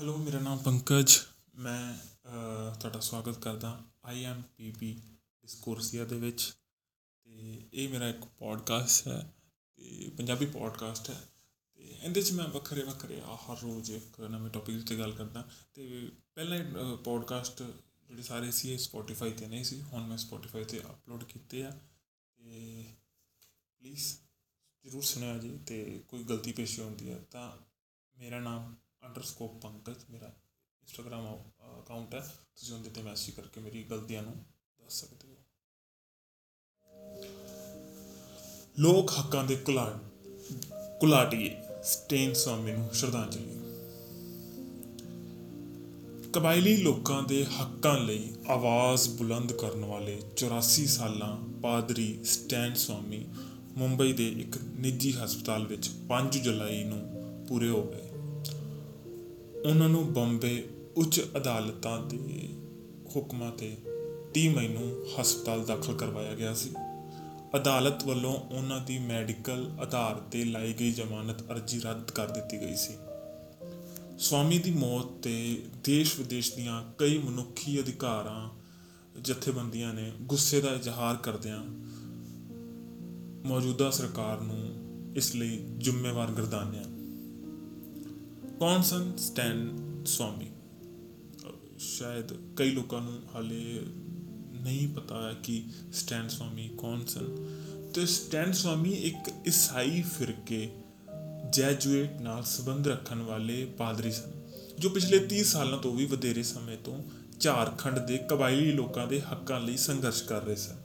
Hello ਮੇਰਾ ਨਾਮ ਪੰਕਜ। ਮੈਂ ਅ, ਤੁਹਾਡਾ ਸਵਾਗਤ ਕਰਦਾ ਆਈ ਐਮ ਪੀ ਬੀ ਡਿਸਕੋਰਸੀਆ ਦੇ ਵਿੱਚ। ਤੇ ਇਹ ਮੇਰਾ ਇੱਕ ਪੋਡਕਾਸਟ ਹੈ ਤੇ ਪੰਜਾਬੀ ਪੋਡਕਾਸਟ ਹੈ। ਤੇ ਇਹਦੇ 'ਚ ਮੈਂ ਵੱਖਰੇ ਵੱਖਰੇ ਆ ਹਰ ਰੋਜ਼ ਇੱਕ ਨਵੇਂ ਟੌਪਿਕ ਉੱਤੇ ਗੱਲ ਕਰਦਾ। ਤੇ ਪਹਿਲਾਂ ਪੋਡਕਾਸਟ ਜਿਹੜੇ ਸਾਰੇ ਸੀ ਇਹ ਸਪੋਟੀਫਾਈ ਤੇ ਨਹੀਂ ਸੀ। ਹੁਣ ਮੈਂ ਸਪੋਟੀਫਾਈ ਤੇ ਅਪਲੋਡ ਕੀਤੇ ਆ। ਤੇ ਪਲੀਜ਼ ਜ਼ਰੂਰ ਸੁਣਿਆ ਜੀ ਤੇ ਕੋਈ ਗਲਤੀ ਪੇਸ਼ੀ ਹੁੰਦੀ ਹੈ ਤਾਂ ਮੇਰਾ ਨਾਮ ਅੰਡਰਸਕੋਪ ਪੰਕਜ ਮੇਰਾ ਇੰਸਟਾਗ੍ਰਾਮ ਅਕਾਊਂਟ ਹੈ ਤੁਸੀਂ ਉਹਦੇ ਤੇ ਮੈਸੇਜ ਕਰਕੇ ਮੇਰੀ ਗਲਤੀਆਂ ਨੂੰ ਦੱਸ ਸਕਦੇ ਹੋ ਲੋਕ ਹੱਕਾਂ ਦੇ ਕੁਲਾ ਕੁਲਾਟੀਏ ਸਟੇਨ ਸਵਾਮੀ ਨੂੰ ਸ਼ਰਧਾਂਜਲੀ ਕਬਾਇਲੀ ਲੋਕਾਂ ਦੇ ਹੱਕਾਂ ਲਈ ਆਵਾਜ਼ ਬੁਲੰਦ ਕਰਨ ਵਾਲੇ 84 ਸਾਲਾਂ ਪਾਦਰੀ ਸਟੈਨ ਸਵਾਮੀ ਮੁੰਬਈ ਦੇ ਇੱਕ ਨਿੱਜੀ ਹਸਪਤਾਲ ਵਿੱਚ 5 ਜੁਲਾਈ ਨੂੰ ਪੂਰੇ ਹੋ ਗਏ ਉਹਨਾਂ ਨੂੰ ਬੰਬੇ ਉੱਚ ਅਦਾਲਤਾਂ ਦੇ ਹੁਕਮਾਂ ਤੇ 30 ਮਈ ਨੂੰ ਹਸਪਤਾਲ ਦਾਖਲ ਕਰਵਾਇਆ ਗਿਆ ਸੀ। ਅਦਾਲਤ ਵੱਲੋਂ ਉਹਨਾਂ ਦੀ ਮੈਡੀਕਲ ਆਧਾਰ ਤੇ ਲਾਈ ਗਈ ਜ਼ਮਾਨਤ ਅਰਜ਼ੀ ਰੱਦ ਕਰ ਦਿੱਤੀ ਗਈ ਸੀ। ਸਵਾਮੀ ਦੀ ਮੌਤ ਤੇ ਦੇਸ਼ ਵਿਦੇਸ਼ ਦੀਆਂ ਕਈ ਮਨੁੱਖੀ ਅਧਿਕਾਰਾਂ ਜਥੇਬੰਦੀਆਂ ਨੇ ਗੁੱਸੇ ਦਾ ਇਜ਼ਹਾਰ ਕਰਦਿਆਂ ਮੌਜੂਦਾ ਸਰਕਾਰ ਨੂੰ ਇਸ ਲਈ ਜ਼ਿੰਮੇਵਾਰ ਗਰਦਾਨਿਆ। ਕੌਣ ਸਨ? ਸਟੈਨ ਸਵਾਮੀ। ਅਹ ਸ਼ਾਇਦ ਕਈ ਲੋਕਾਂ ਨੂੰ ਹਾਲੇ ਨਹੀਂ ਪਤਾ ਹੈ ਕਿ ਸਟੈਨ ਸਵਾਮੀ ਕੌਣ ਸਨ। ਤੇ ਸਟੈਨ ਸਵਾਮੀ ਇੱਕ ਈਸਾਈ ਫਿਰਕੇ ਜੈਜੂਏਟ ਨਾਲ ਸੰਬੰਧ ਰੱਖਣ ਵਾਲੇ ਪਾਦਰੀ ਸਨ, ਜੋ ਪਿਛਲੇ 30 ਸਾਲਾਂ ਤੋਂ ਵੀ ਵਧੇਰੇ ਸਮੇਂ ਤੋਂ ਝਾਰਖੰਡ ਦੇ ਕਬਾਇਲੀ ਲੋਕਾਂ ਦੇ ਹੱਕਾਂ ਲਈ ਸੰਘਰਸ਼ ਕਰ ਰਹੇ ਸਨ।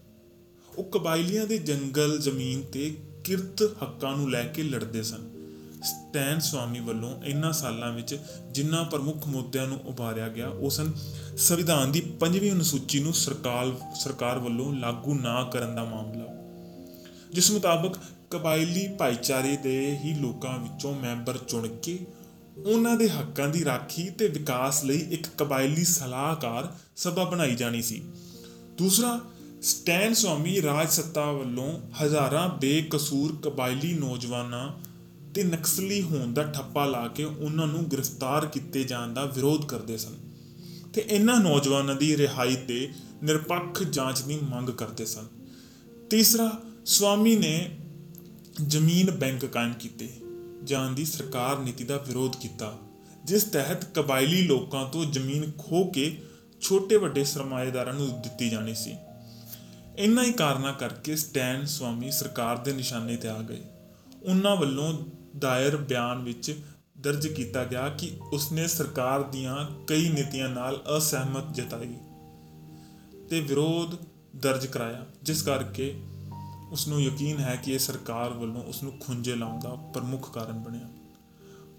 ਉਹ ਕਬਾਇਲੀਆਂ ਦੇ ਜੰਗਲ ਜ਼ਮੀਨ ਤੇ ਕਿਰਤ ਹੱਕਾਂ ਨੂੰ ਲੈ ਕੇ ਲੜਦੇ ਸਨ। ਸਟੈਨ ਸਵਾਮੀ ਵੱਲੋਂ ਇਨ੍ਹਾਂ ਸਾਲਾਂ ਵਿੱਚ ਜਿਨ੍ਹਾਂ ਪ੍ਰਮੁੱਖ ਮੁੱਦਿਆਂ ਨੂੰ ਉਭਾਰਿਆ ਉਹ ਉਹ ਸਨ ਸੰਵਿਧਾਨ ਦੀ ਪੰਜਵੀਂ ਅਨੁਸੂਚੀ ਨੂੰ ਸਰਕਾਰ ਸਰਕਾਰ ਵੱਲੋਂ ਲਾਗੂ ਨਾ ਕਰਨ ਦਾ ਮਾਮਲਾ। ਜਿਸ ਮੁਤਾਬਕ ਕਬਾਇਲੀ ਭਾਈਚਾਰੇ ਦੇ ਹੀ ਲੋਕਾਂ ਵਿੱਚੋਂ ਮੈਂਬਰ ਚੁਣ ਕੇ ਉਹਨਾਂ ਦੇ ਹੱਕਾਂ ਦੀ ਰਾਖੀ ਤੇ ਵਿਕਾਸ ਲਈ ਇੱਕ ਕਬਾਇਲੀ ਸਲਾਹਕਾਰ ਸਭਾ ਬਣਾਈ ਜਾਣੀ ਸੀ। ਦੂਸਰਾ, ਸਟੈਨ ਸਵਾਮੀ ਰਾਜ ਸੱਤਾ ਵੱਲੋਂ ਹਜ਼ਾਰਾਂ ਬੇਕਸੂਰ ਕਬਾਇਲੀ ਨੌਜਵਾਨਾਂ ਤੇ ਨਕਸਲੀ ਹੋਣ ਦਾ ਠੱਪਾ ਲਾ ਕੇ ਉਹਨਾਂ ਨੂੰ ਗ੍ਰਿਫਤਾਰ ਕੀਤੇ ਜਾਣ ਦਾ ਵਿਰੋਧ ਕਰਦੇ ਸਨ। ਤੇ ਇਹਨਾਂ ਨੌਜਵਾਨਾਂ ਦੀ ਰਿਹਾਈ ਤੇ ਨਿਰਪੱਖ ਜਾਂਚ ਦੀ ਮੰਗ ਕਰਦੇ ਸਨ। ਤੀਸਰਾ, ਸਵਾਮੀ ਨੇ ਜ਼ਮੀਨ ਬੈਂਕ ਕਾਇਮ ਕੀਤੇ, ਜਾਣ ਦੀ ਸਰਕਾਰ ਨੀਤੀ ਦਾ ਵਿਰੋਧ ਕੀਤਾ, ਜਿਸ ਤਹਿਤ ਕਬਾਇਲੀ ਲੋਕਾਂ ਤੋਂ ਜ਼ਮੀਨ ਖੋ ਕੇ ਛੋਟੇ ਵੱਡੇ ਸਰਮਾਏਦਾਰਾਂ ਨੂੰ ਦਿੱਤੀ ਜਾਣੀ ਸੀ। ਇਨ੍ਹਾਂ ਹੀ ਕਾਰਨਾਂ ਕਰਕੇ ਸਟੈਨ ਸਵਾਮੀ ਸਰਕਾਰ ਦੇ ਨਿਸ਼ਾਨੇ ਤੇ ਆ ਗਏ। ਉਹਨਾਂ ਵੱਲੋਂ ਦਾਇਰ ਬਿਆਨ ਵਿੱਚ ਦਰਜ ਕੀਤਾ ਗਿਆ ਕਿ ਉਸਨੇ ਸਰਕਾਰ ਦੀਆਂ ਕਈ ਨੀਤੀਆਂ ਨਾਲ ਅਸਹਿਮਤ ਜਤਾਈ ਤੇ ਵਿਰੋਧ ਦਰਜ ਕਰਾਇਆ, ਜਿਸ ਕਰਕੇ ਉਸ ਨੂੰ ਯਕੀਨ ਹੈ ਕਿ ਇਹ ਸਰਕਾਰ ਵੱਲੋਂ ਉਸ ਨੂੰ ਖੁੰਝੇ ਲਾਉਣ ਦਾ ਪ੍ਰਮੁੱਖ ਕਾਰਨ ਬਣਿਆ।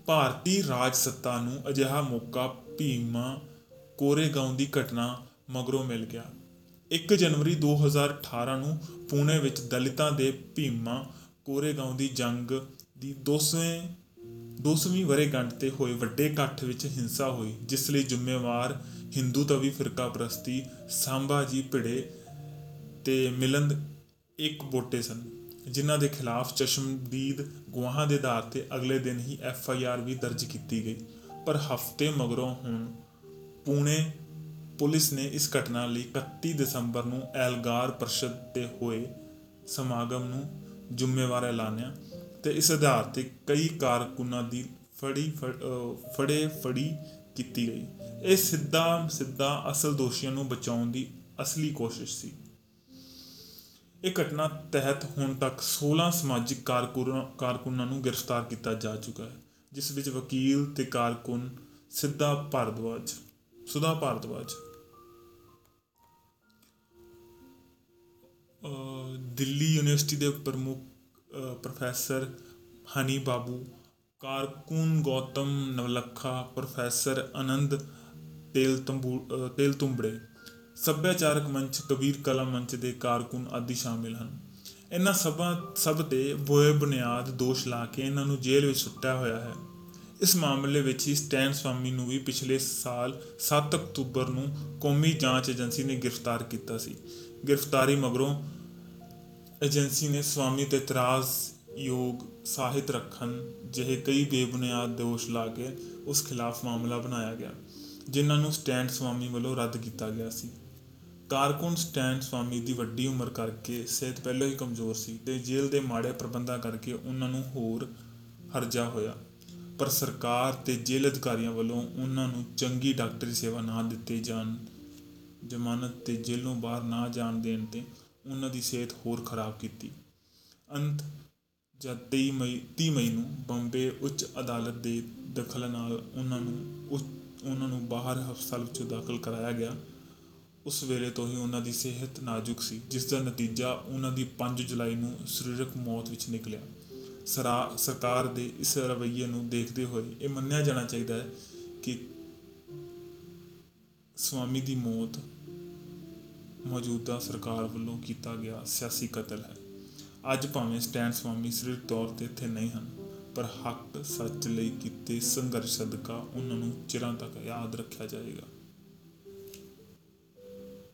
ਭਾਰਤੀ ਰਾਜ ਸੱਤਾ ਨੂੰ ਅਜਿਹਾ ਮੌਕਾ ਭੀਮਾ ਕੋਰੇਗਾਉਂ ਦੀ ਘਟਨਾ ਮਗਰੋਂ ਮਿਲ ਗਿਆ। 1 ਜਨਵਰੀ 2018 ਨੂੰ ਪੁਣੇ ਵਿੱਚ ਦਲਿਤਾਂ ਦੇ ਭੀਮਾ ਕੋਰੇਗਾਉਂ ਦੀ ਜੰਗ ਦੀ 200ਵੇਂ 200ਵੀਂ ਵਰ੍ਹੇਗੰਢ ਤੇ ਹੋਏ ਵੱਡੇ ਇਕੱਠ ਵਿੱਚ ਹਿੰਸਾ ਹੋਈ, ਜਿਸ ਲਈ ਜ਼ਿੰਮੇਵਾਰ ਹਿੰਦੂ ਤਵੀ ਫਿਰਕਾ ਪ੍ਰਸਤੀ ਸਾਂਬਾ ਜੀ ਭਿੜੇ ਤੇ ਮਿਲੰਦ ਇੱਕ ਬੋਟੇ ਸਨ, ਜਿਨ੍ਹਾਂ ਦੇ ਖਿਲਾਫ ਚਸ਼ਮਦੀਦ ਗਵਾਹਾਂ ਦੇ ਆਧਾਰ ਤੇ ਅਗਲੇ ਦਿਨ ਹੀ ਐਫ ਆਈ ਆਰ ਵੀ ਦਰਜ ਕੀਤੀ ਗਈ। ਪਰ ਹਫ਼ਤੇ ਮਗਰੋਂ ਹੁਣ ਪੁਣੇ ਪੁਲਿਸ ਨੇ ਇਸ ਘਟਨਾ ਲਈ 31 ਦਸੰਬਰ ਨੂੰ ਐਲਗਾਰ ਪ੍ਰਸ਼ਦ ਤੇ ਹੋਏ ਸਮਾਗਮ ਨੂੰ ਜ਼ਿੰਮੇਵਾਰ ਐਲਾਨਿਆ। ਤੇ ਇਸ ਆਧਾਰ ਤੇ ਕਈ ਕਾਰਕੁਨਾਂ ਦੀ ਫੜੀ ਫੜ- ਅਹ, ਫੜੇ ਫੜੀ ਕੀਤੀ ਗਈ। ਇਹ ਸਿੱਧਾ ਸਿੱਧਾ ਅਸਲ ਦੋਸ਼ੀਆਂ ਨੂੰ ਬਚਾਉਣ ਦੀ ਅਸਲੀ ਕੋਸ਼ਿਸ਼ ਸੀ। ਇਹ ਘਟਨਾ ਤਹਿਤ ਹੁਣ ਤੱਕ 16 ਸਮਾਜਿਕ ਕਾਰਕੁਨਾਂ ਕਾਰਕੁਨਾਂ ਨੂੰ ਗ੍ਰਿਫਤਾਰ ਕੀਤਾ ਜਾ ਚੁੱਕਾ ਹੈ, ਜਿਸ ਵਿੱਚ ਵਕੀਲ ਤੇ ਕਾਰਕੁਨ ਸਿੱਧਾ ਭਾਰਦਵਾਜ, ਸੁਧਾ ਭਾਰਦਵਾਜ। ਅਹ, ਦਿੱਲੀ ਯੂਨੀਵਰਸਿਟੀ ਦੇ ਪ੍ਰਮੁੱਖ ਅਹ ਪ੍ਰੋਫੈਸਰ ਹਨੀ ਬਾਬੂ, ਕਾਰਕੁਨ ਗੌਤਮ ਨਵਲਖਾ, ਪ੍ਰੋਫੈਸਰ ਆਨੰਦ ਤੇਲ ਤੰਬੂ ਅਹ ਤੇਲ ਤੁੰਬੜੇ ਸੱਭਿਆਚਾਰਕ ਮੰਚ, ਕਬੀਰ ਕਲਾ ਮੰਚ ਦੇ ਕਾਰਕੁਨ ਆਦਿ ਸ਼ਾਮਿਲ ਹਨ। ਇਹਨਾਂ ਸਭਾ, ਸਭ ਤੇ ਬੋਏ ਬੁਨਿਆਦ ਦੋਸ਼ ਲਾ ਕੇ ਇਹਨਾਂ ਨੂੰ ਜੇਲ੍ਹ ਵਿੱਚ ਸੁੱਟਿਆ ਹੋਇਆ ਹੈ। ਇਸ ਮਾਮਲੇ ਵਿੱਚ ਹੀ ਸਟੈਨ ਸਵਾਮੀ ਨੂੰ ਵੀ ਪਿਛਲੇ ਸਾਲ 7 ਅਕਤੂਬਰ ਨੂੰ ਕੌਮੀ ਜਾਂਚ ਏਜੰਸੀ ਨੇ ਗ੍ਰਿਫਤਾਰ ਕੀਤਾ ਸੀ। ਗ੍ਰਿਫਤਾਰੀ ਮਗਰੋਂ ਏਜੰਸੀ ਨੇ ਸਵਾਮੀ ਤੇ ਇਤਰਾਜ਼ ਯੋਗ ਸਾਹਿਤ ਰੱਖਣ ਜਿਹੇ ਕਈ ਬੇਬੁਨਿਆਦ ਦੋਸ਼ ਲਾ ਕੇ ਉਸ ਖਿਲਾਫ ਮਾਮਲਾ ਬਣਾਇਆ ਗਿਆ, ਜਿਨ੍ਹਾਂ ਨੂੰ ਸਟੈਂਡ ਸਵਾਮੀ ਵੱਲੋਂ ਰੱਦ ਕੀਤਾ ਗਿਆ ਸੀ। ਕਾਰਕੁਨ ਸਟੈਂਡ ਸਵਾਮੀ ਦੀ ਵੱਡੀ ਉਮਰ ਕਰਕੇ ਸਿਹਤ ਪਹਿਲਾਂ ਹੀ ਕਮਜ਼ੋਰ ਸੀ ਤੇ ਜੇਲ੍ਹ ਦੇ ਮਾੜੇ ਪ੍ਰਬੰਧਾਂ ਕਰਕੇ ਉਹਨਾਂ ਨੂੰ ਹੋਰ ਹਰਜਾ ਹੋਇਆ। ਪਰ ਸਰਕਾਰ ਤੇ ਜੇਲ੍ਹ ਅਧਿਕਾਰੀਆਂ ਵੱਲੋਂ ਉਹਨਾਂ ਨੂੰ ਚੰਗੀ ਡਾਕਟਰੀ ਸੇਵਾ ਨਾ ਦਿੱਤੇ ਜਾਣ, ਜ਼ਮਾਨਤ ਤੇ ਜੇਲ੍ਹੋਂ ਬਾਹਰ ਨਾ ਜਾਣ ਦੇਣ ਤੇ ਉਹਨਾਂ ਦੀ ਸਿਹਤ ਹੋਰ ਖਰਾਬ ਕੀਤੀ। ਅੰਤ ਜਦ 23 ਮਈ 30 ਮਈ ਨੂੰ ਬੰਬੇ ਉੱਚ ਅਦਾਲਤ ਦੇ ਦਖਲ ਨਾਲ ਉਹਨਾਂ ਨੂੰ ਉਸ ਉਹਨਾਂ ਨੂੰ ਬਾਹਰ ਹਸਪਤਾਲ ਵਿੱਚ ਦਾਖਲ ਕਰਾਇਆ ਗਿਆ, ਉਸ ਵੇਲੇ ਤੋਂ ਹੀ ਉਹਨਾਂ ਦੀ ਸਿਹਤ ਨਾਜ਼ੁਕ ਸੀ, ਜਿਸ ਦਾ ਨਤੀਜਾ ਉਹਨਾਂ ਦੀ 5 ਜੁਲਾਈ ਨੂੰ ਸਰੀਰਕ ਮੌਤ ਵਿੱਚ ਨਿਕਲਿਆ। ਸਰਾ- ਸਰਕਾਰ ਦੇ ਇਸ ਰਵੱਈਏ ਨੂੰ ਦੇਖਦੇ ਹੋਏ ਇਹ ਮੰਨਿਆ ਜਾਣਾ ਚਾਹੀਦਾ ਹੈ ਕਿ ਸਵਾਮੀ ਦੀ ਮੌਤ ਮੌਜੂਦਾ ਸਰਕਾਰ ਵੱਲੋਂ ਕੀਤਾ ਗਿਆ ਸਿਆਸੀ ਕਤਲ ਹੈ। ਅੱਜ ਭਾਵੇਂ ਸਟੈਨ ਸਵਾਮੀ ਸਰੀਰਕ ਤੌਰ ਤੇ ਇੱਥੇ ਨਹੀਂ ਹਨ, ਪਰ ਹੱਕ ਸੱਚ ਲਈ ਕੀਤੇ ਸੰਘਰਸ਼ ਸਦਕਾ ਉਹਨਾਂ ਨੂੰ ਚਿਰਾਂ ਤੱਕ ਯਾਦ ਰੱਖਿਆ ਜਾਏਗਾ।